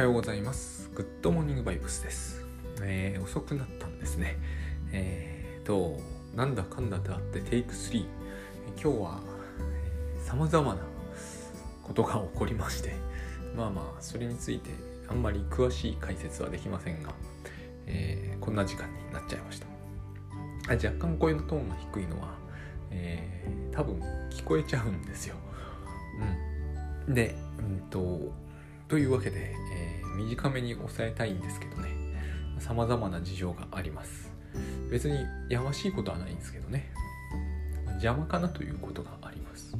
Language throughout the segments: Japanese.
はようございます。グッドモーニングバイブスです。えー、遅くなったんですね。えーと、なんだかんだであってテイク3。今日は様々なことが起こりまして、まあまあ、それについてあんまり詳しい解説はできませんが、えー、こんな時間になっちゃいました。若干声のトーンが低いのは、えー、多分聞こえちゃうんですよ。うん。で、うんと、というわけで、えー、短めに抑えたいんですけどね。様々な事情があります。別にやましいことはないんですけどね。邪魔かなということがあります。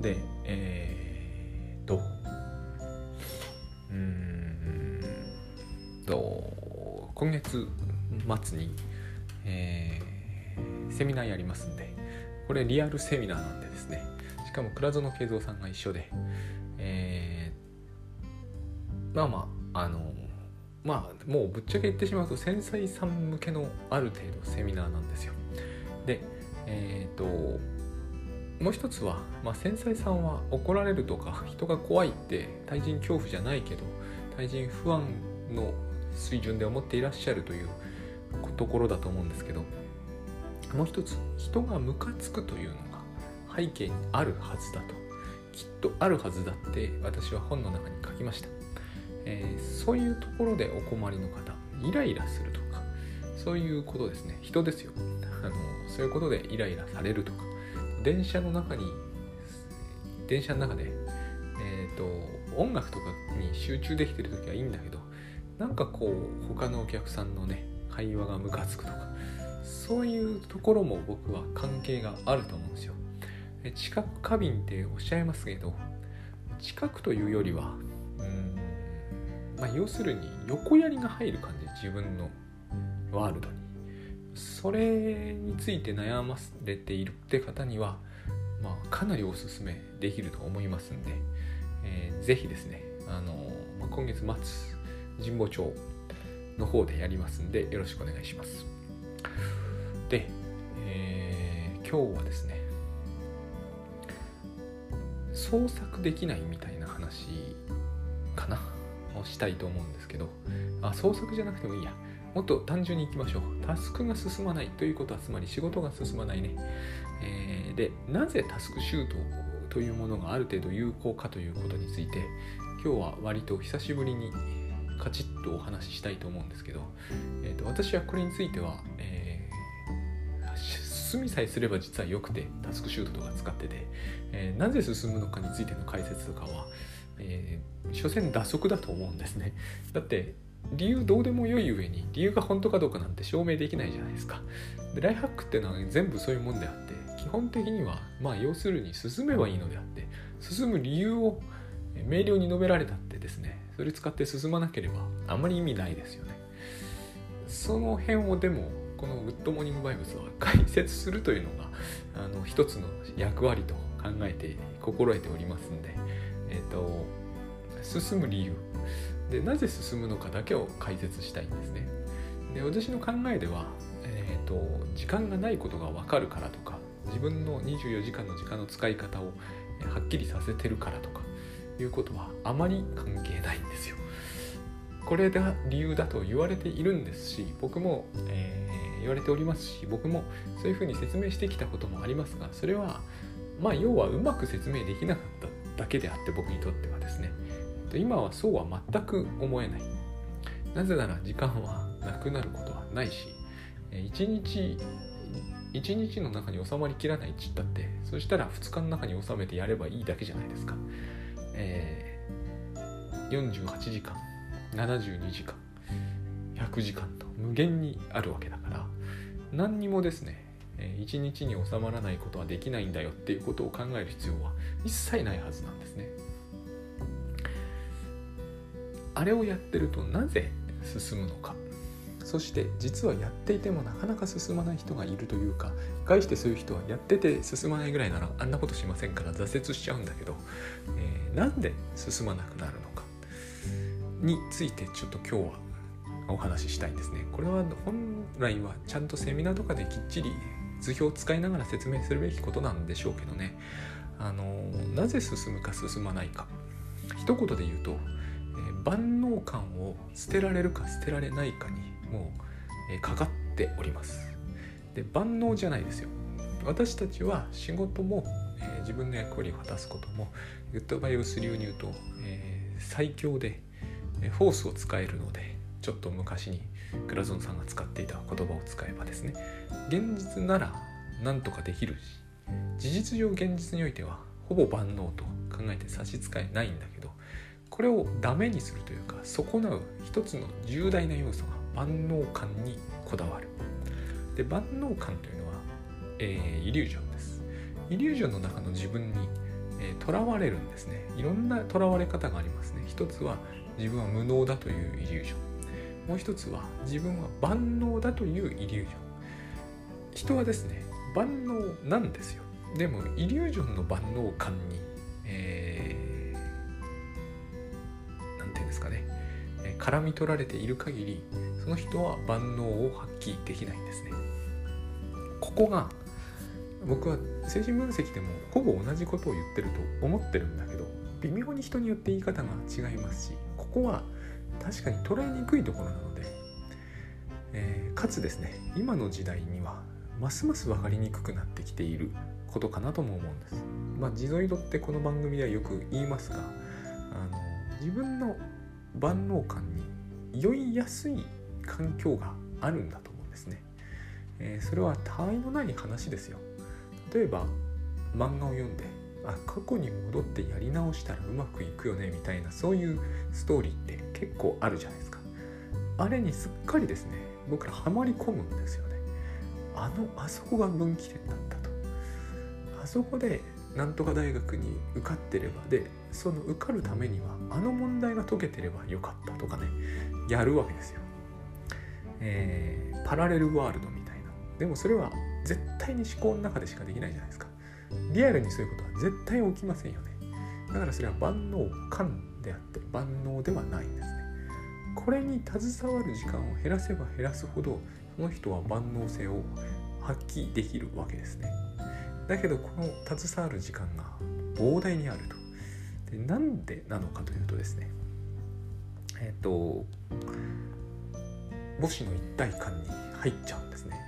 でえー、と。うーんと。今月末に、えー、セミナーやりますんで。これリアルセミナーなんでですね。しかも倉園慶三さんが一緒で、まあまああのまあもうぶっちゃけ言ってしまうと繊細さん向けのある程度セミナーなんですよ。でえっ、ー、ともう一つは、まあ、繊細さんは怒られるとか人が怖いって対人恐怖じゃないけど対人不安の水準で思っていらっしゃるというところだと思うんですけどもう一つ人がムカつくというのが背景にあるはずだと。きっとあるはずだって私は本の中に書きました。えー、そういうところでお困りの方イライラするとかそういうことですね人ですよあのそういうことでイライラされるとか電車の中に電車の中で、えーと、音楽とかに集中できてる時はいいんだけどなんかこう他のお客さんのね会話がムカつくとかそういうところも僕は関係があると思うんですよ。知覚過敏っておっしゃいますけど知覚というよりはまあ、要するに横やりが入る感じ自分のワールドに。それについて悩まれているって方には、まあ、かなりおすすめできると思いますんで、えー、ぜひですね、あのまあ、今月末神保町の方でやりますんでよろしくお願いします。で、えー、今日はですね創作できないみたいな話をしたいと思うんですけどあ創作じゃなくてもいいや。もっと単純にいきましょう。タスクが進まないということはつまり仕事が進まないね、えー、でなぜタスクシュートというものがある程度有効かということについて今日は割と久しぶりにカチッとお話ししたいと思うんですけど、えーと、私はこれについては、えー、進みさえすれば実は良くてタスクシュートとか使ってて、えー、なぜ進むのかについての解説とかはえー、所詮打足だと思うんですね。だって理由どうでも良い上に理由が本当かどうかなんて証明できないじゃないですか。でライフハックっていうのは全部そういうもんであって基本的にはまあ要するに進めばいいのであって進む理由を明瞭に述べられたってですねそれ使って進まなければあんまり意味ないですよね。その辺をでもこのグッドモーニングバイブスは解説するというのがあの一つの役割と考えて心得ておりますんでえっ、ー、と進む理由。でなぜ進むのかだけを解説したいんですね。で私の考えでは、えーと、時間がないことが分かるからとか自分の24時間の時間の使い方をはっきりさせてるからとかいうことはあまり関係ないんですよ。これが理由だと言われているんですし僕も、えー、言われておりますし僕もそういうふうに説明してきたこともありますがそれはまあ要はうまく説明できなかっただけであって僕にとってはですね。今はそうは全く思えないなぜなら時間はなくなることはないし一日一日の中に収まりきらないっちったってそしたら2日の中に収めてやればいいだけじゃないですか、えー、48時間72時間100時間と無限にあるわけだから何にもですね一日に収まらないことはできないんだよっていうことを考える必要は一切ないはずなんですね。あれをやってるとなぜ進むのか。そして実はやっていてもなかなか進まない人がいるというか概してそういう人はやってて進まないぐらいならあんなことしませんから挫折しちゃうんだけど、えー、なんで進まなくなるのか。についてちょっと今日はお話ししたいんですね。これは本来はちゃんとセミナーとかできっちり図表を使いながら説明するべきことなんでしょうけどね。あのなぜ進むか進まないか。一言で言うと、万能感を捨てられるか捨てられないかにもう、えかかっております。で万能じゃないですよ。私たちは仕事も、えー、自分の役割を果たすこともグッドバイオス流に言うと、えー、最強でえフォースを使えるのでちょっと昔にクラゾンさんが使っていた言葉を使えばですね。現実なら何とかできるし事実上現実においてはほぼ万能と考えて差し支えないんだけどこれをダメにするというか損なう一つの重大な要素が万能感にこだわる。で万能感というのは、えー、イリュージョンです。イリュージョンの中の自分にとら、えー、われるんですね。いろんなとらわれ方がありますね。一つは自分は無能だというイリュージョン。もう一つは自分は万能だというイリュージョン。人はですね万能なんですよ。でもイリュージョンの万能感に、えですかね絡み取られている限りその人は万能を発揮できないんですねここが僕は精神分析でもほぼ同じことを言ってると思ってるんだけど微妙に人によって言い方が違いますしここは確かに捉えにくいところなので、えー、かつですね今の時代にはますます分かりにくくなってきていることかなとも思うんです。まあ、地蔵イドってこの番組ではよく言いますがあの自分の万能感に酔いやすい環境があるんだと思うんですね。えー、それは他愛のない話ですよ。例えば漫画を読んであ過去に戻ってやり直したらうまくいくよねみたいなそういうストーリーって結構あるじゃないですか。あれにすっかりですね僕らハマり込むんですよね。あのあそこが分岐点だったとあそこでなんとか大学に受かってればでその受かるためにはあの問題が解けてればよかったとかねやるわけですよ、えー、パラレルワールドみたいな。でもそれは絶対に思考の中でしかできないじゃないですか。リアルにそういうことは絶対起きませんよね。だからそれは万能感であって万能ではないんですね。これに携わる時間を減らせば減らすほどその人は万能性を発揮できるわけですね。だけどこの携わる時間が膨大にあると。でなんでなのかというとですねえっ、ー、と母子の一体感に入っちゃうんですね。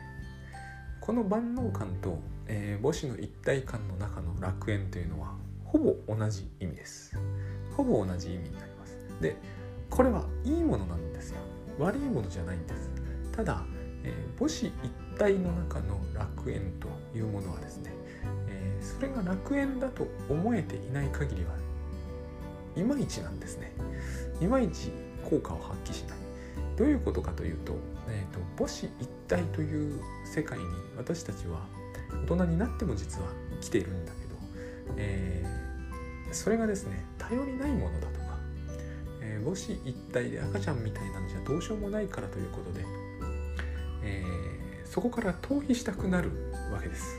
この万能感と、えー、母子の一体感の中の楽園というのはほぼ同じ意味です。ほぼ同じ意味になります。でこれはいいものなんですよ。悪いものじゃないんです。ただえー、母子一体の中の楽園というものはですね、それが楽園だと思えていない限りはいまいちなんですね。いまいち効果を発揮しない。どういうことかというと,、えーと、母子一体という世界に私たちは大人になっても実は生きているんだけど、えー、それがですね頼りないものだとか、えー、母子一体で赤ちゃんみたいなんじゃどうしようもないからということでえー、そこから逃避したくなるわけです。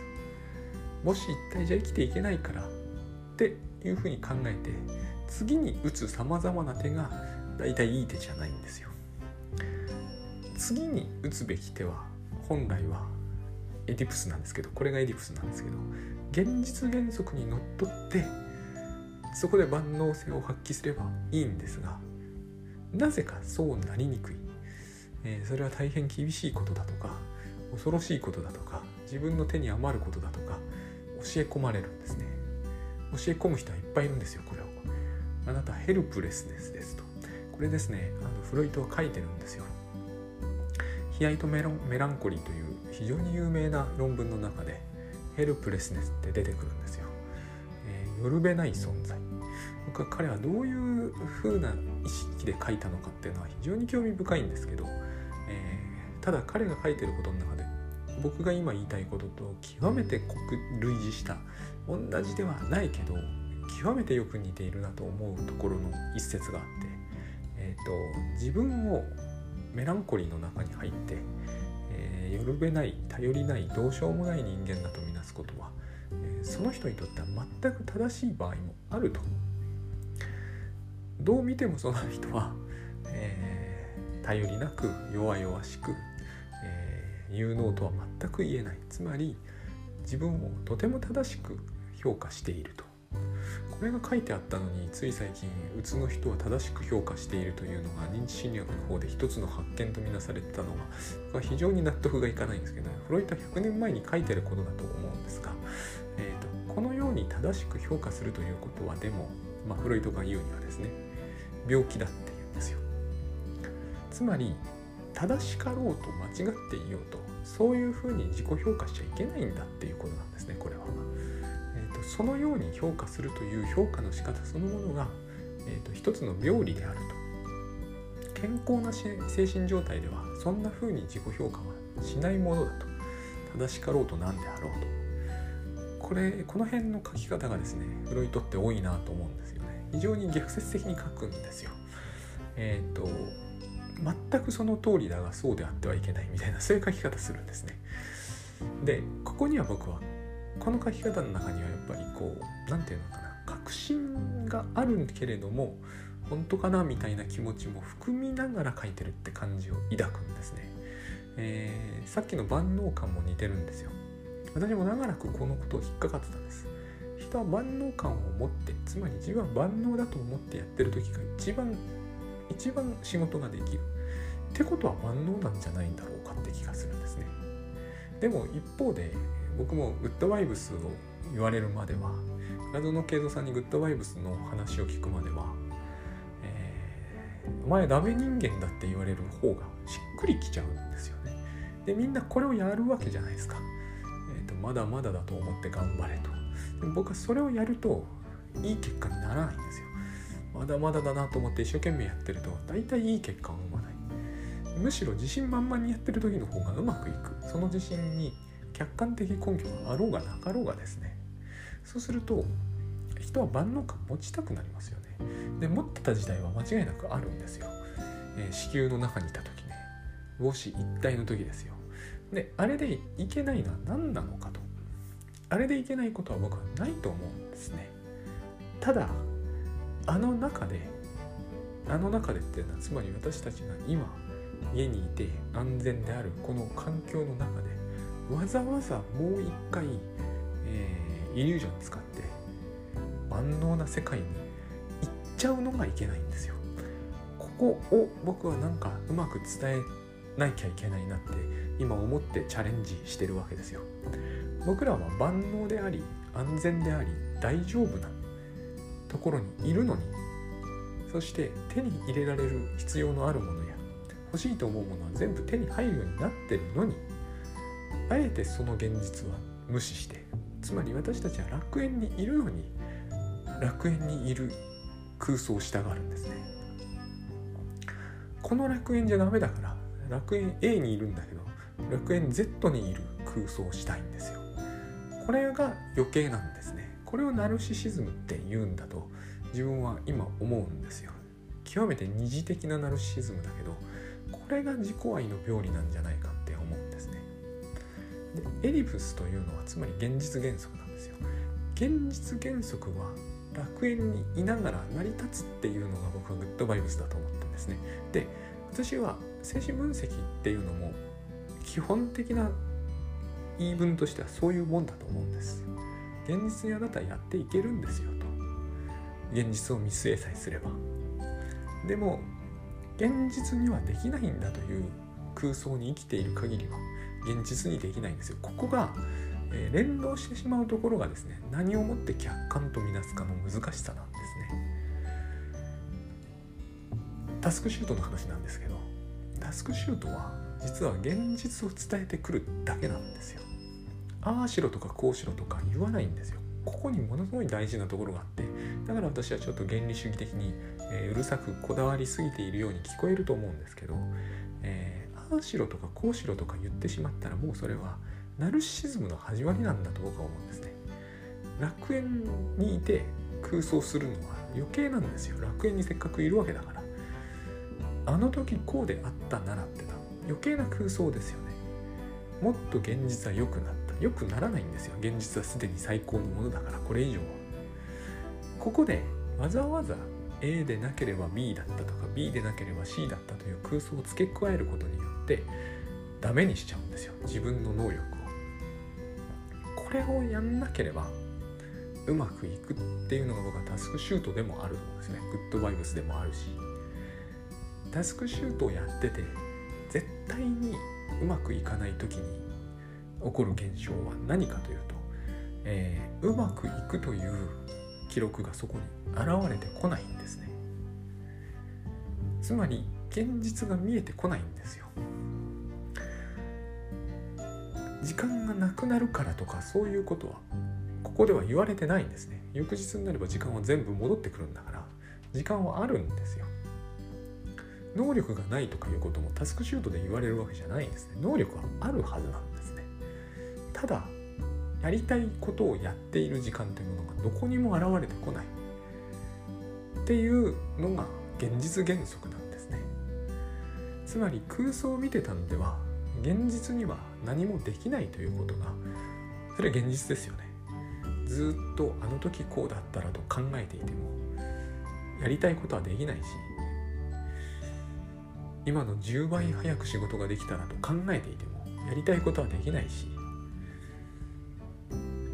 もし一体じゃ生きていけないからっていうふうに考えて次に打つさまざまな手が大体いい手じゃないんですよ。次に打つべき手は本来はエディプスなんですけどこれがエディプスなんですけど現実原則にのっとってそこで万能性を発揮すればいいんですがなぜかそうなりにくい。えー、それは大変厳しいことだとか恐ろしいことだとか自分の手に余ることだとか教え込まれるんですね。教え込む人はいっぱいいるんですよこれを。あなたヘルプレスネスですと。これですねあのフロイトは書いてるんですよ。ヒアイトメロメランコリーという非常に有名な論文の中でヘルプレスネスって出てくるんですよ、えー、よるべない存在。僕は彼はどういう風な意識で書いたのかっていうのは非常に興味深いんですけどえただ彼が書いてることの中で僕が今言いたいことと極めて酷類似した同じではないけど極めてよく似ているなと思うところの一節があって、えーと、自分をメランコリーの中に入って、えー、よるべない頼りないどうしようもない人間だとみなすことは、えー、その人にとっては全く正しい場合もあると。どう見てもその人は、えー、頼りなく弱々しく有能とは全く言えない。つまり自分をとても正しく評価していると。これが書いてあったのについ最近うつの人は正しく評価しているというのが認知心理学の方で一つの発見とみなされてたのが非常に納得がいかないんですけど、フロイトは100年前に書いてることだと思うんですが、えーと、このように正しく評価するということはでも、まあ、フロイトが言うにはですね病気だって言うんですよ。つまり正しかろうと間違っていようとそういうふうに自己評価しちゃいけないんだっていうことなんですねこれは。えーと、そのように評価するという評価の仕方そのものが、えーと、一つの病理であると。健康な精神状態ではそんなふうに自己評価はしないものだと。正しかろうと何であろうと。これこの辺の書き方がですねフロイトって多いなと思うんですよね。非常に逆説的に書くんですよ。えっ、ー、と全くその通りだがそうであってはいけないみたいなそういう書き方するんですね。でここには僕はこの書き方の中にはやっぱりこう何て言うのかな確信があるけれども本当かなみたいな気持ちも含みながら書いてるって感じを抱くんですね、えー、さっきの万能感も似てるんですよ。私も長らくこのことを引っかかってたんです。人は万能感を持ってつまり自分は万能だと思ってやってる時が一番一番仕事ができるってことは万能なんじゃないんだろうかって気がするんですねでも一方で僕もグッドバイブスを言われるまでは謎の慶三さんにグッドバイブスの話を聞くまでは、えー、お前ダメ人間だって言われる方がしっくりきちゃうんですよね。でみんなこれをやるわけじゃないですか。えーと、まだまだだと思って頑張れと。でも僕はそれをやるといい結果にならないんですよ。まだまだだなと思って一生懸命やってると大体いい結果を生まない。むしろ自信満々にやってる時の方がうまくいく。その自信に客観的根拠があろうがなかろうがですね。そうすると人は万能感持ちたくなりますよね。で持ってた時代は間違いなくあるんですよ、えー、子宮の中にいた時ね。母子一体の時ですよ。であれでいけないのは何なのかと。あれでいけないことは僕はないと思うんですね。ただあの中であの中でっていうのはつまり私たちが今家にいて安全であるこの環境の中でわざわざもう一回、えー、イリュージョン使って万能な世界に行っちゃうのがいけないんですよ。ここを僕はなんかうまく伝えなきゃいけないなって今思ってチャレンジしてるわけですよ。僕らは万能であり安全であり大丈夫なんところにいるのにそして手に入れられる必要のあるものや欲しいと思うものは全部手に入るようになってるのにあえてその現実は無視してつまり私たちは楽園にいるのに楽園にいる空想をしたがるんですね。この楽園じゃダメだから楽園 A にいるんだけど楽園 Z にいる空想をしたいんですよ。これが余計なんです。これをナルシシズムって言うんだと自分は今思うんですよ。極めて二次的なナルシシズムだけどこれが自己愛の病理なんじゃないかって思うんですね。エディプスというのはつまり現実原則なんですよ。現実原則は楽園にいながら成り立つっていうのが僕はグッドバイブスだと思ったんですね。で私は精神分析っていうのも基本的な言い分としてはそういうもんだと思うんです。現実にあなたはやっていけるんですよと。現実を見据えさえすれば。でも現実にはできないんだという空想に生きている限りは現実にできないんですよ。ここが、えー、連動してしまうところがですね何をもって客観とみなすかの難しさなんですね。タスクシュートの話なんですけどタスクシュートは実は現実を伝えてくるだけなんですよ。ああしろとかこうしろとか言わないんですよ。ここにものすごい大事なところがあって。だから私はちょっと原理主義的に、えー、うるさくこだわりすぎているように聞こえると思うんですけど、えーああしろとかこうしろとか言ってしまったらもうそれはナルシズムの始まりなんだと僕は思うんですね。楽園にいて空想するのは余計なんですよ。楽園にせっかくいるわけだから。あの時こうであったならって余計な空想ですよね。もっと現実は良くなっ良くならないんですよ。現実はすでに最高のものだからこれ以上は。ここでわざわざ A でなければ B だったとか B でなければ C だったという空想を付け加えることによってダメにしちゃうんですよ。自分の能力を。これをやんなければうまくいくっていうのが僕はタスクシュートでもあると思うんですね。グッドバイブスでもあるし。タスクシュートをやってて絶対にうまくいかない時に起こる現象は何かというと、えー、うまくいくという記録がそこに現れてこないんですね。つまり現実が見えてこないんですよ。時間がなくなるからとかそういうことはここでは言われてないんですね。翌日になれば時間は全部戻ってくるんだから時間はあるんですよ。能力がないとかいうこともタスクシュートで言われるわけじゃないんですね。能力はあるはずなんです。ただやりたいことをやっている時間というものがどこにも現れてこない。っていうのが現実原則なんですね。つまり空想を見てたんでは現実には何もできないということがそれは現実ですよね。ずっとあの時こうだったらと考えていてもやりたいことはできないし今の10倍早く仕事ができたらと考えていてもやりたいことはできないし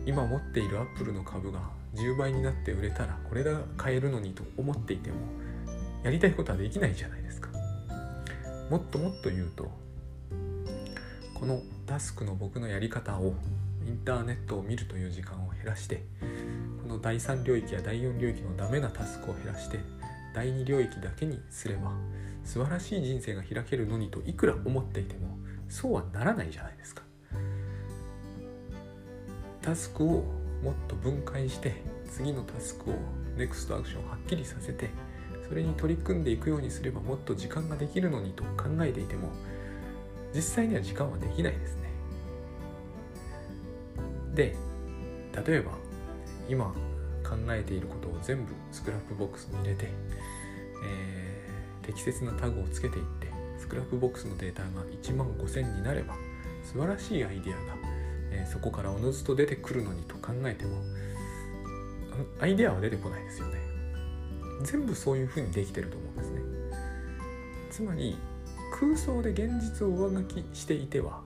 今持っているアップルの株が10倍になって売れたらこれが買えるのにと思っていてもやりたいことはできないじゃないですか。もっともっと言うとこのタスクの僕のやり方をインターネットを見るという時間を減らしてこの第3領域や第4領域のダメなタスクを減らして第2領域だけにすれば素晴らしい人生が開けるのにといくら思っていてもそうはならないじゃないですか。タスクをもっと分解して次のタスクをネクストアクションをはっきりさせてそれに取り組んでいくようにすればもっと時間ができるのにと考えていても実際には時間はできないですね。で例えば今考えていることを全部 Scrapbox に入れて、えー、適切なタグをつけていって Scrapbox のデータが1万5000になれば素晴らしいアイデアが、えー、そこからおのずと出てくるのにと考えてもアイデアは出てこないですよね。全部そういうふうにできてると思うんですね。つまり空想で現実を上書きしていては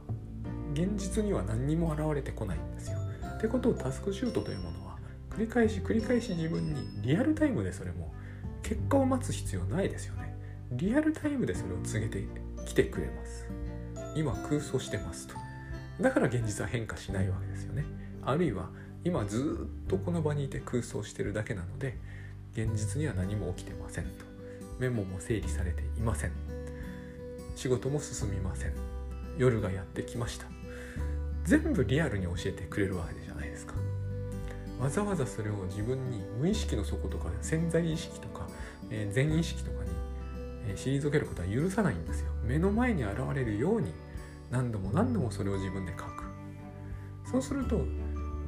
現実には何にも現れてこないんですよ。ってことをタスクシュートというものは繰り返し繰り返し自分にリアルタイムでそれも結果を待つ必要ないですよね。リアルタイムでそれを告げてきてくれます。今空想してますと。だから現実は変化しないわけですよね。あるいは今ずっとこの場にいて空想してるだけなので現実には何も起きてませんと。メモも整理されていません。仕事も進みません。夜がやってきました。全部リアルに教えてくれるわけじゃないですか。わざわざそれを自分に無意識の底とか潜在意識とか、えー、全意識とかに、えー、退けることは許さないんですよ。目の前に現れるように何度も何度もそれを自分で書く。そうすると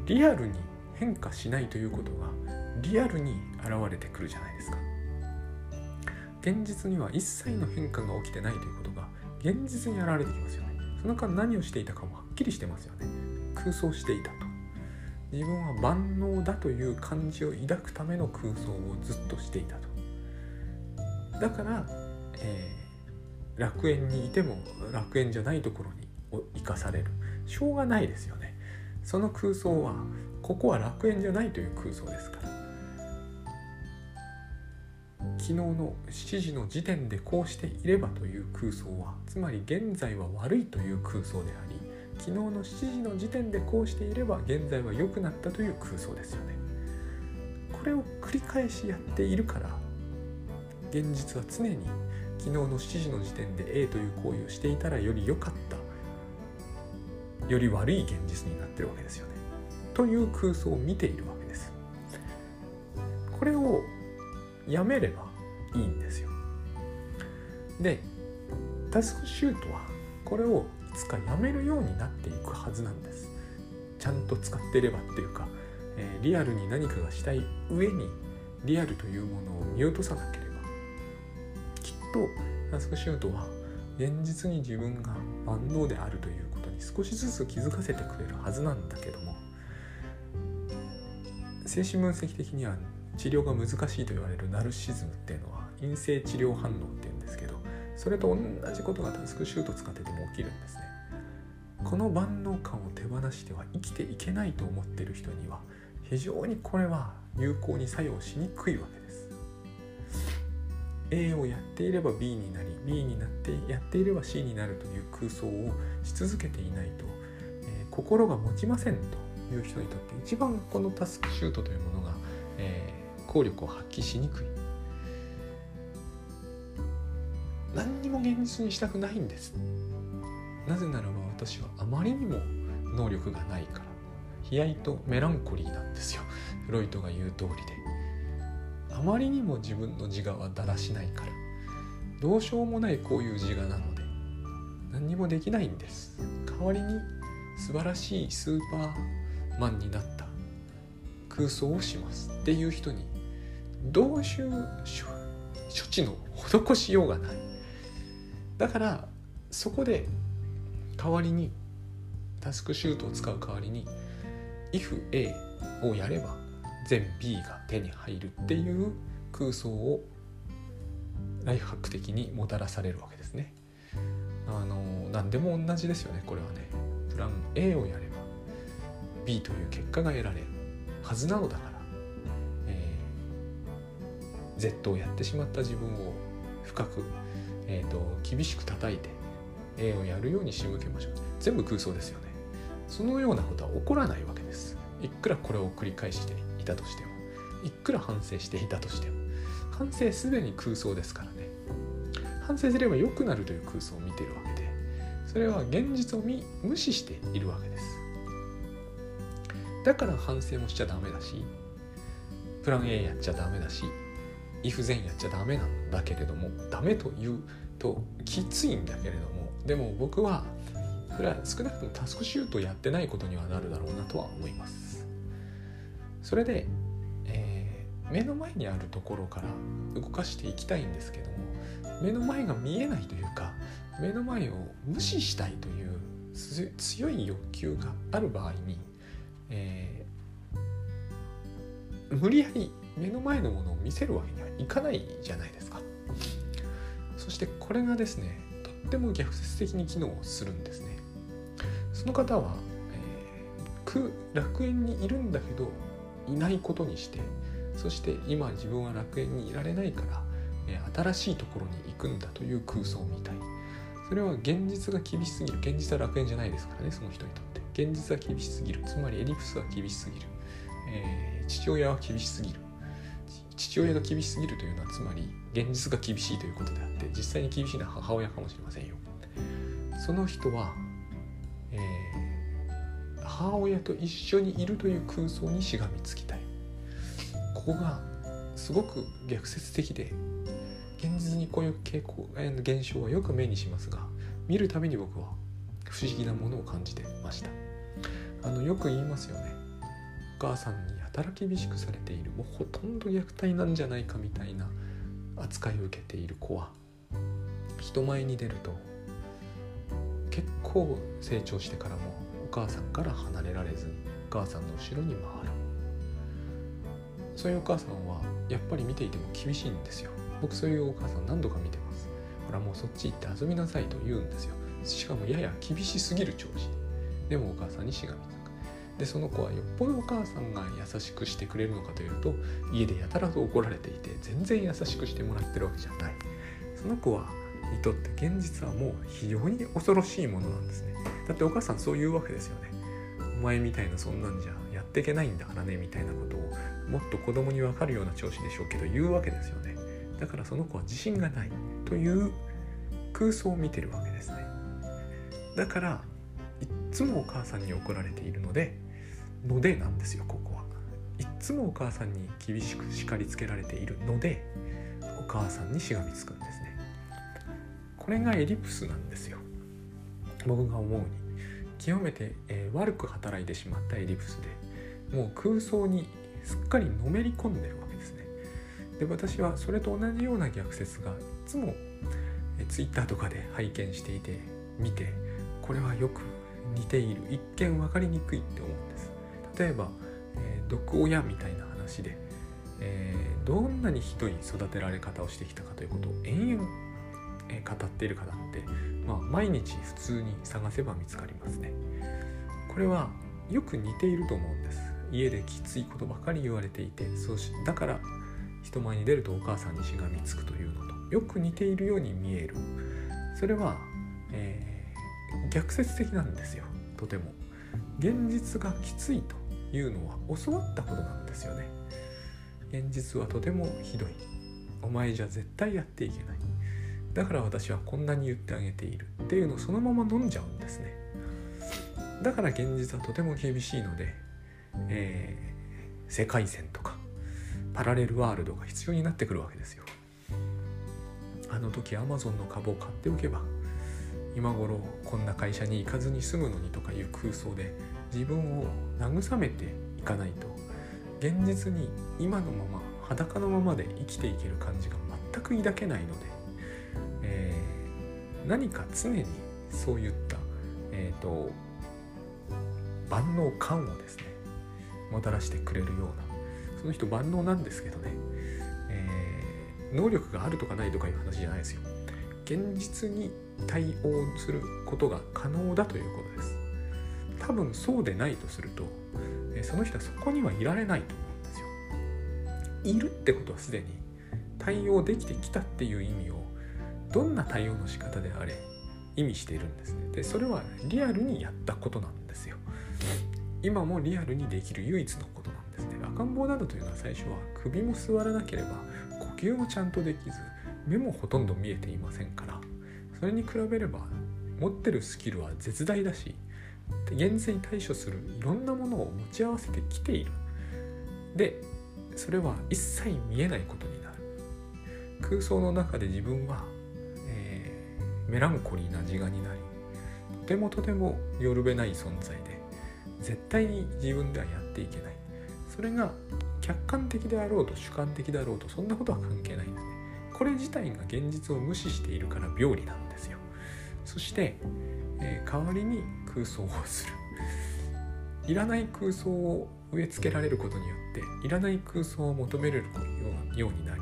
リアルに変化しないということがリアルに現れてくるじゃないですか。現実には一切の変化が起きてないということが現実に現れてきますよね。その間何をしていたかもはっきりしてますよね。空想していたと。自分は万能だという感じを抱くための空想をずっとしていたと。だから、えー、楽園にいても楽園じゃないところに生かされる。しょうがないですよね。その空想はここは楽園じゃないという空想ですから。昨日の7時の時点でこうしていればという空想はつまり現在は悪いという空想であり昨日の7時の時点でこうしていれば現在は良くなったという空想ですよね。これを繰り返しやっているから現実は常に昨日の7時の時点で A という行為をしていたらより良かった。より悪い現実になってるわけですよね。という空想を見ているわけです。これをやめればいいんですよ。でタスクシュートはこれをいつかやめるようになっていくはずなんです。ちゃんと使ってればっていうか、えー、リアルに何かがしたい上にリアルというものを見落とさなければとタスクシュートは現実に自分が万能であるということに少しずつ気づかせてくれるはずなんだけども精神分析的には治療が難しいと言われるナルシズムっていうのは陰性治療反応っていうんですけどそれと同じことがタスクシュート使ってても起きるんですね。この万能感を手放しては生きていけないと思ってる人には非常にこれは有効に作用しにくいわけです A をやっていれば B になり B になってやっていれば C になるという空想をし続けていないと、えー、心が持ちませんという人にとって一番このタスクシュートというものが、えー、効力を発揮しにくい。何にも現実にしたくないんです。なぜならば私はあまりにも能力がないから。悲哀とメランコリーなんですよ。フロイトが言う通りで。まりにも自分の自我はだらしないからどうしようもないこういう自我なので何にもできないんです。代わりに素晴らしいスーパーマンになった空想をしますっていう人にどうしよう処置の施しようがない。だからそこで代わりにタスクシュートを使う代わりに if A をやれば全 B が手に入るっていう空想をライフハック的にもたらされるわけですね。あの何でも同じですよねこれはね。プラン A をやれば B という結果が得られるはずなのだから、えー、Z をやってしまった自分を深く、えーと、厳しく叩いて A をやるように仕向けましょう全部空想ですよねそのようなことは起こらないわけですいくらこれを繰り返していいたとしてもいくら反省していたとしても反省すでに空想ですからね。反省すれば良くなるという空想を見てるわけでそれは現実を見無視しているわけです。だから反省もしちゃダメだしプラン A やっちゃダメだし if 全やっちゃダメなんだけれどもダメと言うときついんだけれどもでも僕はそれは少なくともタスクシュートやってないことにはなるだろうなとは思います。それで、えー、目の前にあるところから動かしていきたいんですけども目の前が見えないというか目の前を無視したいという強い欲求がある場合に、えー、無理やり目の前のものを見せるわけにはいかないじゃないですか。そしてこれがですねとっても逆説的に機能するんですね。その方は、えー、楽園にいるんだけどいないことにしてそして今自分は楽園にいられないから、新しいところに行くんだという空想みたい。それは現実が厳しすぎる。現実は楽園じゃないですからねその人にとって。現実は厳しすぎる。つまりエリプスは厳しすぎる、えー、父親は厳しすぎる。父親が厳しすぎるというのはつまり現実が厳しいということであって実際に厳しいのは母親かもしれませんよ。その人は母親と一緒にいるという空想にしがみつきたい。ここがすごく逆説的で現実にこういう傾向現象はよく目にしますが見るたびに僕は不思議なものを感じてました。あのよく言いますよね。お母さんに働き厳しくされているもうほとんど虐待なんじゃないかみたいな扱いを受けている子は人前に出ると結構成長してからも母さんから離れられずにお母さんの後ろに回る。そういうお母さんはやっぱり見ていても厳しいんですよ。僕そういうお母さん何度か見てます。ほらもうそっち行って遊びなさいと言うんですよ。しかもやや厳しすぎる調子でもお母さんにしがみつく。でその子はよっぽどお母さんが優しくしてくれるのかというと家でやたらと怒られていて全然優しくしてもらってるわけじゃない。その子はにとって現実はもう非常に恐ろしいものなんですね。だってお母さんそう言うわけですよねお前みたいなそんなんじゃやっていけないんだからねみたいなことをもっと子供に分かるような調子でしょうけど言うわけですよね。だからその子は自信がないという空想を見てるわけですね。だからいっつもお母さんに怒られているのでのでなんですよここは。いっつもお母さんに厳しく叱りつけられているのでお母さんにしがみつくんですね。これがエリプスなんですよ。僕が思うに。極めて、えー、悪く働いてしまったエディプスでもう空想にすっかりのめり込んでるわけですね。で私はそれと同じような逆説がいつも、えー、ツイッターとかで拝見していて見てこれはよく似ている。一見分かりにくいって思うんです。例えば、えー、毒親みたいな話で、えー、どんなにひどい育てられ方をしてきたかということを延々、語っている方ってまあ、毎日普通に探せば見つかりますね。これはよく似ていると思うんです。家できついことばかり言われていてそうしだから人前に出るとお母さんにしがみつくというのとよく似ているように見える。それは、えー、逆説的なんですよ。とても。現実がきついというのは教わったことなんですよね。現実はとてもひどい。お前じゃ絶対やっていけない。だから私はこんなに言ってあげているっていうのをそのまま飲んじゃうんですね。だから現実はとても厳しいので、えー、世界線とかパラレルワールドが必要になってくるわけですよ。あの時アマゾンの株を買っておけば今頃こんな会社に行かずに済むのにとかいう空想で自分を慰めていかないと現実に今のまま裸のままで生きていける感じが全く抱けないので、何か常にそういった、えーと、万能感をですねもたらしてくれるようなその人万能なんですけどね、えー、能力があるとかないとかいう話じゃないですよ。現実に対応することが可能だということです。多分そうでないとするとえその人はそこにはいられないと思うんですよ。いるってことはすでに対応できてきたっていう意味をどんな対応の仕方であれ意味しているんですね。でそれはリアルにやったことなんですよ。今もリアルにできる唯一のことなんですね。赤ん坊などというのは最初は首も座らなければ呼吸もちゃんとできず目もほとんど見えていませんから。それに比べれば持ってるスキルは絶大だし現実に対処するいろんなものを持ち合わせてきている。でそれは一切見えないことになる。空想の中で自分は、メランコリーな自我になりとてもとてもよるべない存在で絶対に自分ではやっていけない。それが客観的であろうと主観的であろうとそんなことは関係ないんですね。これ自体が現実を無視しているから病理なんですよ。そして、えー、代わりに空想をする。いらない空想を植え付けられることによっていらない空想を求めれるようになり、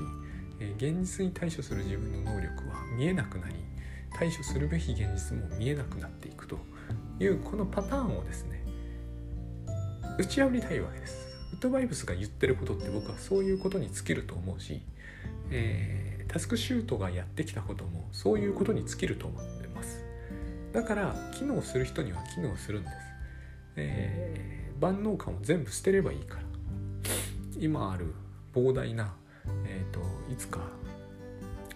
現実に対処する自分の能力は見えなくなり対処するべき現実も見えなくなっていくというこのパターンをですね打ち破りたいわけです。ウッドバイブスが言ってることって僕はそういうことに尽きると思うし、えー、タスクシュートがやってきたこともそういうことに尽きると思ってます。だから機能する人には機能するんです、えー、万能感を全部捨てればいいから。今ある膨大な、えーと、いつか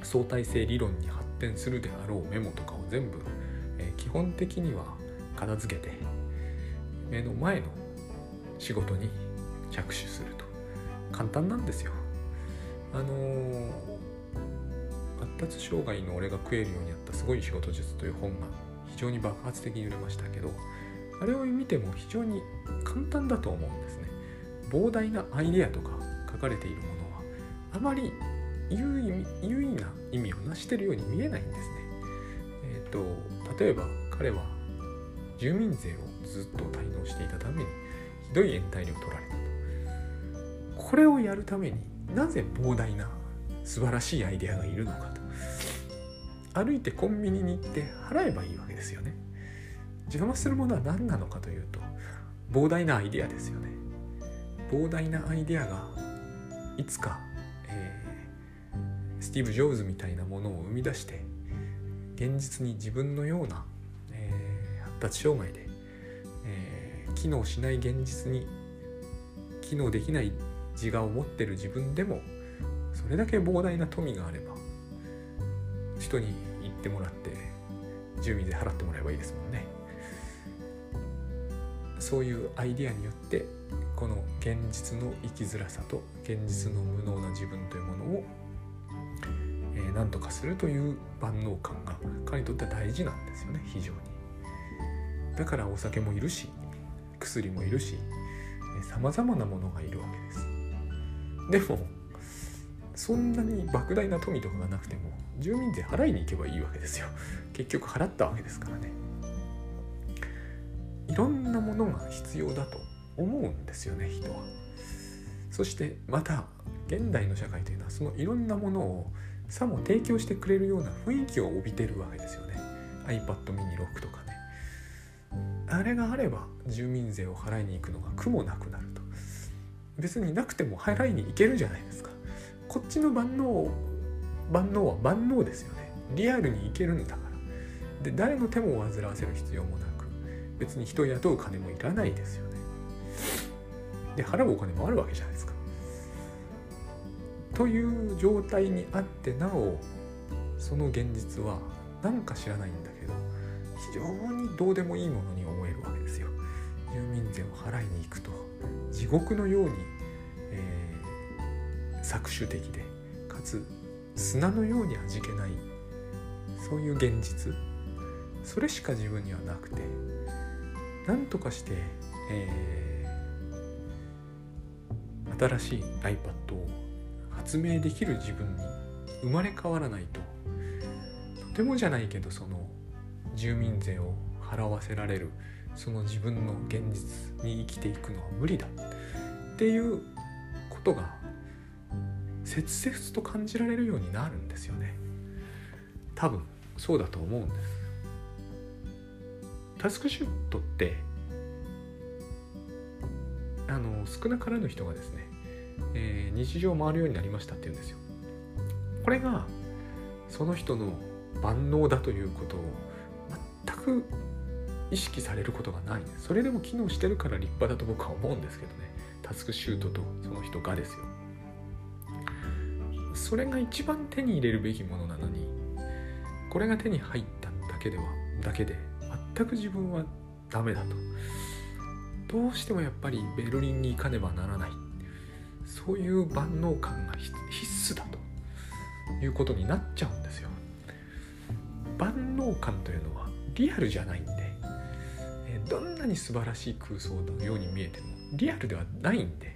相対性理論に発展するであろうメモとかを全部、えー、基本的には片付けて目の前の仕事に着手すると。簡単なんですよ。あのー、発達障害の俺が食えるようになったすごい仕事術という本が非常に爆発的に売れましたけどあれを見ても非常に簡単だと思うんですね。膨大なアイデアとか書かれているものはあまり優位優位な意味を成してるように見えないんですね。えっ、ー、と例えば彼は住民税をずっと滞納していたためにひどい延滞料を取られたと。これをやるためになぜ膨大な素晴らしいアイデアがいるのかと。歩いてコンビニに行って払えばいいわけですよね。邪魔するものは何なのかというと膨大なアイデアですよね。膨大なアイデアがいつか、スティーブ・ジョブズみたいなものを生み出して現実に自分のような、えー、発達障害で、えー、機能しない現実に機能できない自我を持ってる自分でもそれだけ膨大な富があれば人に言ってもらって住民税払ってもらえばいいですもんね。そういうアイディアによってこの現実の生きづらさと現実の無能な自分というものを、何とかするという万能感が彼にとっては大事なんですよね非常に。だからお酒もいるし薬もいるしさまざまなものがいるわけです。でもそんなに莫大な富とかがなくても住民税払いに行けばいいわけですよ。結局払ったわけですからね。いろんなものが必要だと思うんですよね人は。そしてまた現代の社会というのはそのいろんなものをさも提供してくれるような雰囲気を帯びてるわけですよね。iPad mini 6とかね。あれがあれば住民税を払いに行くのが苦もなくなると。別になくても払いに行けるじゃないですか。こっちの万能万能は万能ですよね。リアルに行けるんだから。で誰の手も煩わせる必要もなく。別に人を雇う金もいらないですよね。で払うお金もあるわけじゃないですか。という状態にあってなおその現実は何か知らないんだけど非常にどうでもいいものに思えるわけですよ。住民税を払いに行くと地獄のように、えー、搾取的でかつ砂のように味気ないそういう現実。それしか自分にはなくて何とかして、えー、新しい iPad を発明できる自分に生まれ変わらないと。とてもじゃないけどその住民税を払わせられるその自分の現実に生きていくのは無理だ。っていうことが切々と感じられるようになるんですよね。多分そうだと思うんです。タスクシュートってあの少なからぬ人がですね、えー、日常を回るようになりましたっていうんですよ。これがその人の万能だということを全く意識されることがない。それでも機能してるから立派だと僕は思うんですけどね。タスクシュートとその人がですよ。それが一番手に入れるべきものなのにこれが手に入っただけではだけで全く自分はダメだと。どうしてもやっぱりベルリンに行かねばならない。そういう万能感が必須だと。いうことになっちゃうんですよ。万能感というのはリアルじゃないんでどんなに素晴らしい空想のように見えてもリアルではないんで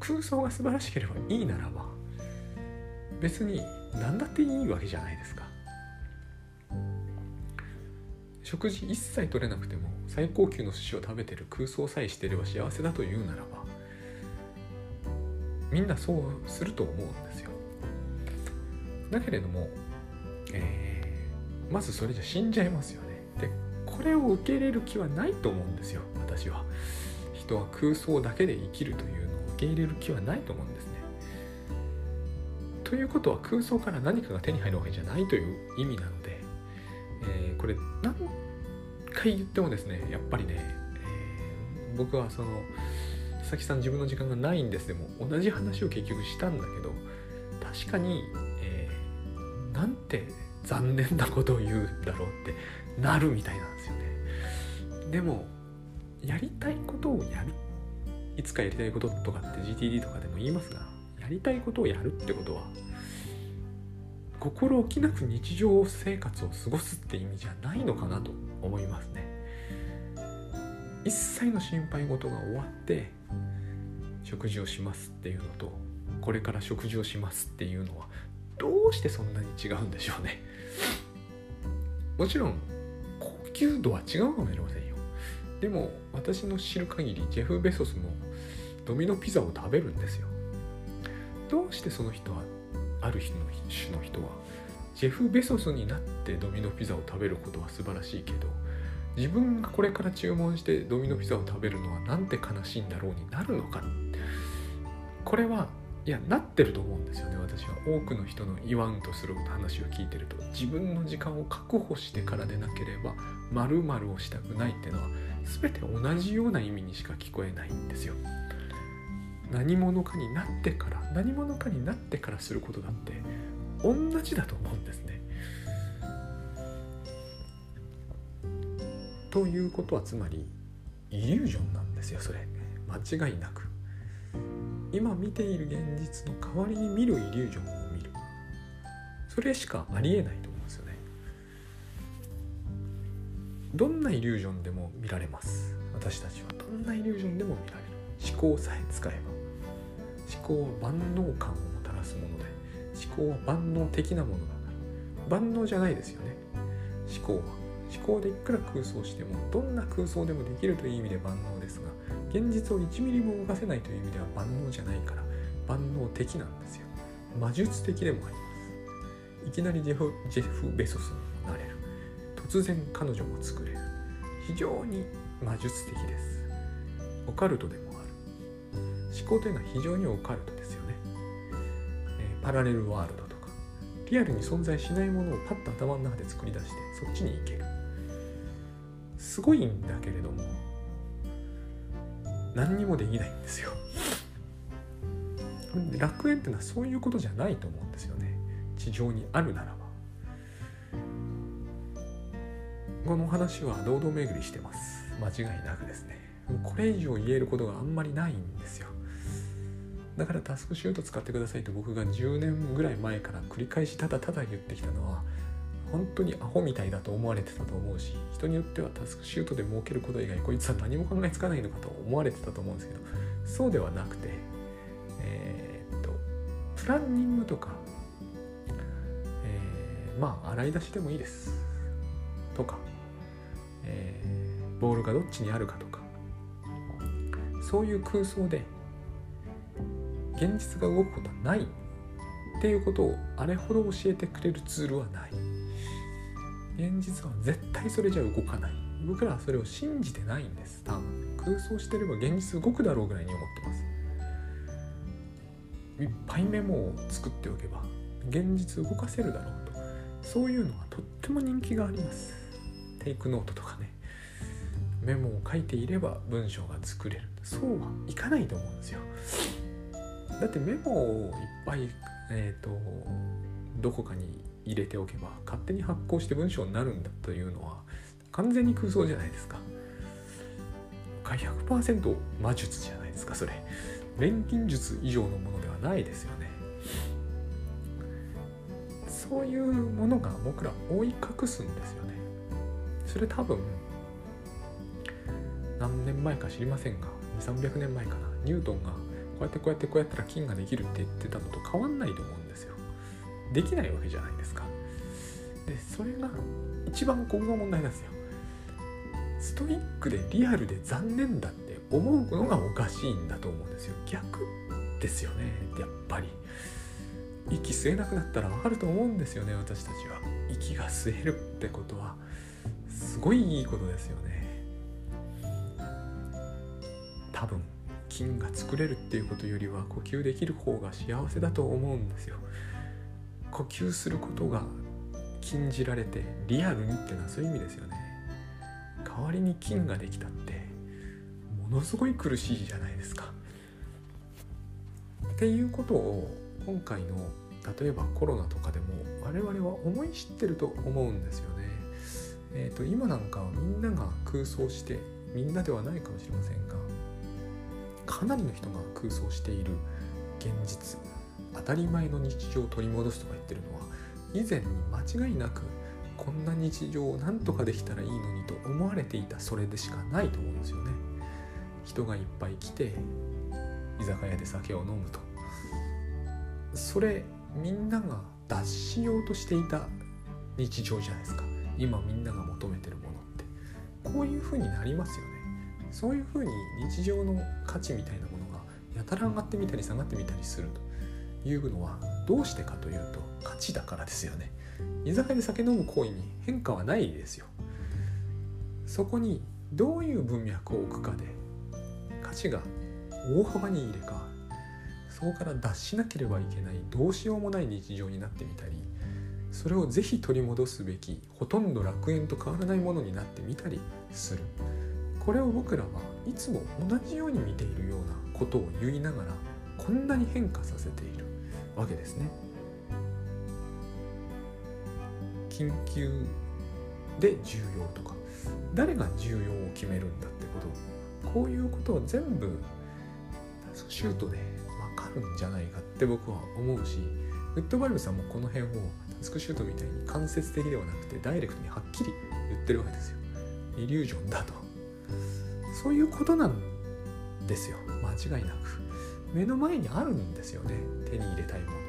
空想が素晴らしければいいならば別に何だっていいわけじゃないですか。食事一切取れなくても最高級の寿司を食べてる空想さえしてれば幸せだというならばみんなそうすると思うんですよ。だけれども、えー、まずそれじゃ死んじゃいますよね。でこれを受け入れる気はないと思うんですよ。私は。人は空想だけで生きるというのを受け入れる気はないと思うんですね。ということは空想から何かが手に入るわけじゃないという意味なので、えー、これ何回言ってもですねやっぱりね、えー、僕はその佐々木さん自分の時間がないんです。でも同じ話を結局したんだけど確かに、えー、なんて残念なことを言うんだろうってなるみたいなんですよね。でもやりたいことをやる。いつかやりたいこととかって GTD とかでも言いますがやりたいことをやるってことは心置きなく日常生活を過ごすって意味じゃないのかなと思いますね。一切の心配事が終わって食事をしますっていうのとこれから食事をしますっていうのはどうしてそんなに違うんでしょうね。もちろん高級度は違うかもしれませんよ。でも私の知る限りジェフ・ベソスもドミノピザを食べるんですよ。どうしてその人はある日の種の人はジェフ・ベソスになってドミノピザを食べることは素晴らしいけど自分がこれから注文してドミノピザを食べるのはなんて悲しいんだろうになるのか。これはいやなってると思うんですよね私は。多くの人の言わんとする話を聞いてると。自分の時間を確保してからでなければ〇〇をしたくないっていうのは全て同じような意味にしか聞こえないんですよ。何者かになってから何者かになってからすることだって同じだと思うんですね。ということはつまりイリュージョンなんですよそれ。間違いなく。今見ている現実の代わりに見るイリュージョンを見る。それしかありえないと思うんですよね。どんなイリュージョンでも見られます。私たちは。どんなイリュージョンでも見られる。思考さえ使えば。思考は万能感をもたらすもので思考は万能的なものだから。万能じゃないですよね。思考は。思考でいくら空想してもどんな空想でもできるという意味で万能ですが現実を1ミリも動かせないという意味では万能じゃないから万能的なんですよ。魔術的でもあります。いきなりジェフジェフ・ベソスになれる。突然彼女も作れる。非常に魔術的です。オカルトでもある。思考というのは非常にオカルトですよね、えー、パラレルワールドとか。リアルに存在しないものをパッと頭の中で作り出してそっちに行ける。すごいんだけれども何にもできないんですよ。楽園っていうのはそういうことじゃないと思うんですよね。地上にあるならば。この話は堂々巡りしてます。間違いなくですね。これ以上言えることがあんまりないんですよ。だからタスクシュート使ってくださいと僕が10年ぐらい前から繰り返しただただ言ってきたのは本当にアホみたいだと思われてたと思うし人によってはタスクシュートで儲けること以外こいつは何も考えつかないのかと思われてたと思うんですけどそうではなくてえー、っとプランニングとか、えー、まあ洗い出しでもいいです。とか、えー、ボールがどっちにあるかとか。そういう空想で現実が動くことはないっていうことをあれほど教えてくれるツールはない。現実は絶対それじゃ動かない。僕らはそれを信じてないんです。多分。空想してれば現実動くだろうぐらいに思ってます。いっぱいメモを作っておけば現実動かせるだろうと。そういうのはとっても人気があります。テイクノートとかね。メモを書いていれば文章が作れる。そうはいかないと思うんですよ。だってメモをいっぱいえっ、ー、とどこかに入れておけば勝手に発行して文章になるんだというのは完全に空想じゃないですか。100%魔術じゃないですかそれ。錬金術以上のものではないですよね。そういうものが僕ら覆い隠すんですよね。それ多分何年前か知りませんが2300年前かな。ニュートンがこうやってこうやってこうやったら金ができるって言ってたのと変わんないと思うんですできないわけじゃないですか。でそれが一番ここが問題なんですよ。ストイックでリアルで残念だって思うのがおかしいんだと思うんですよ。逆ですよねやっぱり。息吸えなくなったらわかると思うんですよね私たちは。息が吸えるってことは。すごいいいことですよね。多分菌が作れるっていうことよりは呼吸できる方が幸せだと思うんですよ。呼吸することが禁じられてリアルにってのはそういう意味ですよね。代わりに菌ができたってものすごい苦しいじゃないですか。っていうことを今回の例えばコロナとかでも我々は思い知ってると思うんですよね。えーと、今なんかみんなが空想してみんなではないかもしれませんがかなりの人が空想している現実。当たり前の日常を取り戻すとか言ってるのは以前に間違いなくこんな日常を何とかできたらいいのにと思われていたそれでしかないと思うんですよね。人がいっぱい来て居酒屋で酒を飲むとそれみんなが脱しようとしていた日常じゃないですか。今みんなが求めてるものって。こういう風になりますよね。そういう風に日常の価値みたいなものがやたら上がってみたり下がってみたりすると。いうのはどうしてかというと価値だからですよね。居酒屋で酒飲む行為に変化はないですよ。そこにどういう文脈を置くかで価値が大幅に入れ替わるそこから脱しなければいけないどうしようもない日常になってみたりそれをぜひ取り戻すべきほとんど楽園と変わらないものになってみたりする。これを僕らはいつも同じように見ているようなことを言いながらこんなに変化させている。わけですね。緊急で重要とか。誰が重要を決めるんだってこと。こういうことを全部シュートで分かるんじゃないかって僕は思うしウッドバイブさんもこの辺をタスクシュートみたいに間接的ではなくてダイレクトにはっきり言ってるわけですよ。イリュージョンだと。そういうことなんですよ。間違いなく目の前にあるんですよね。手に入れたいもの。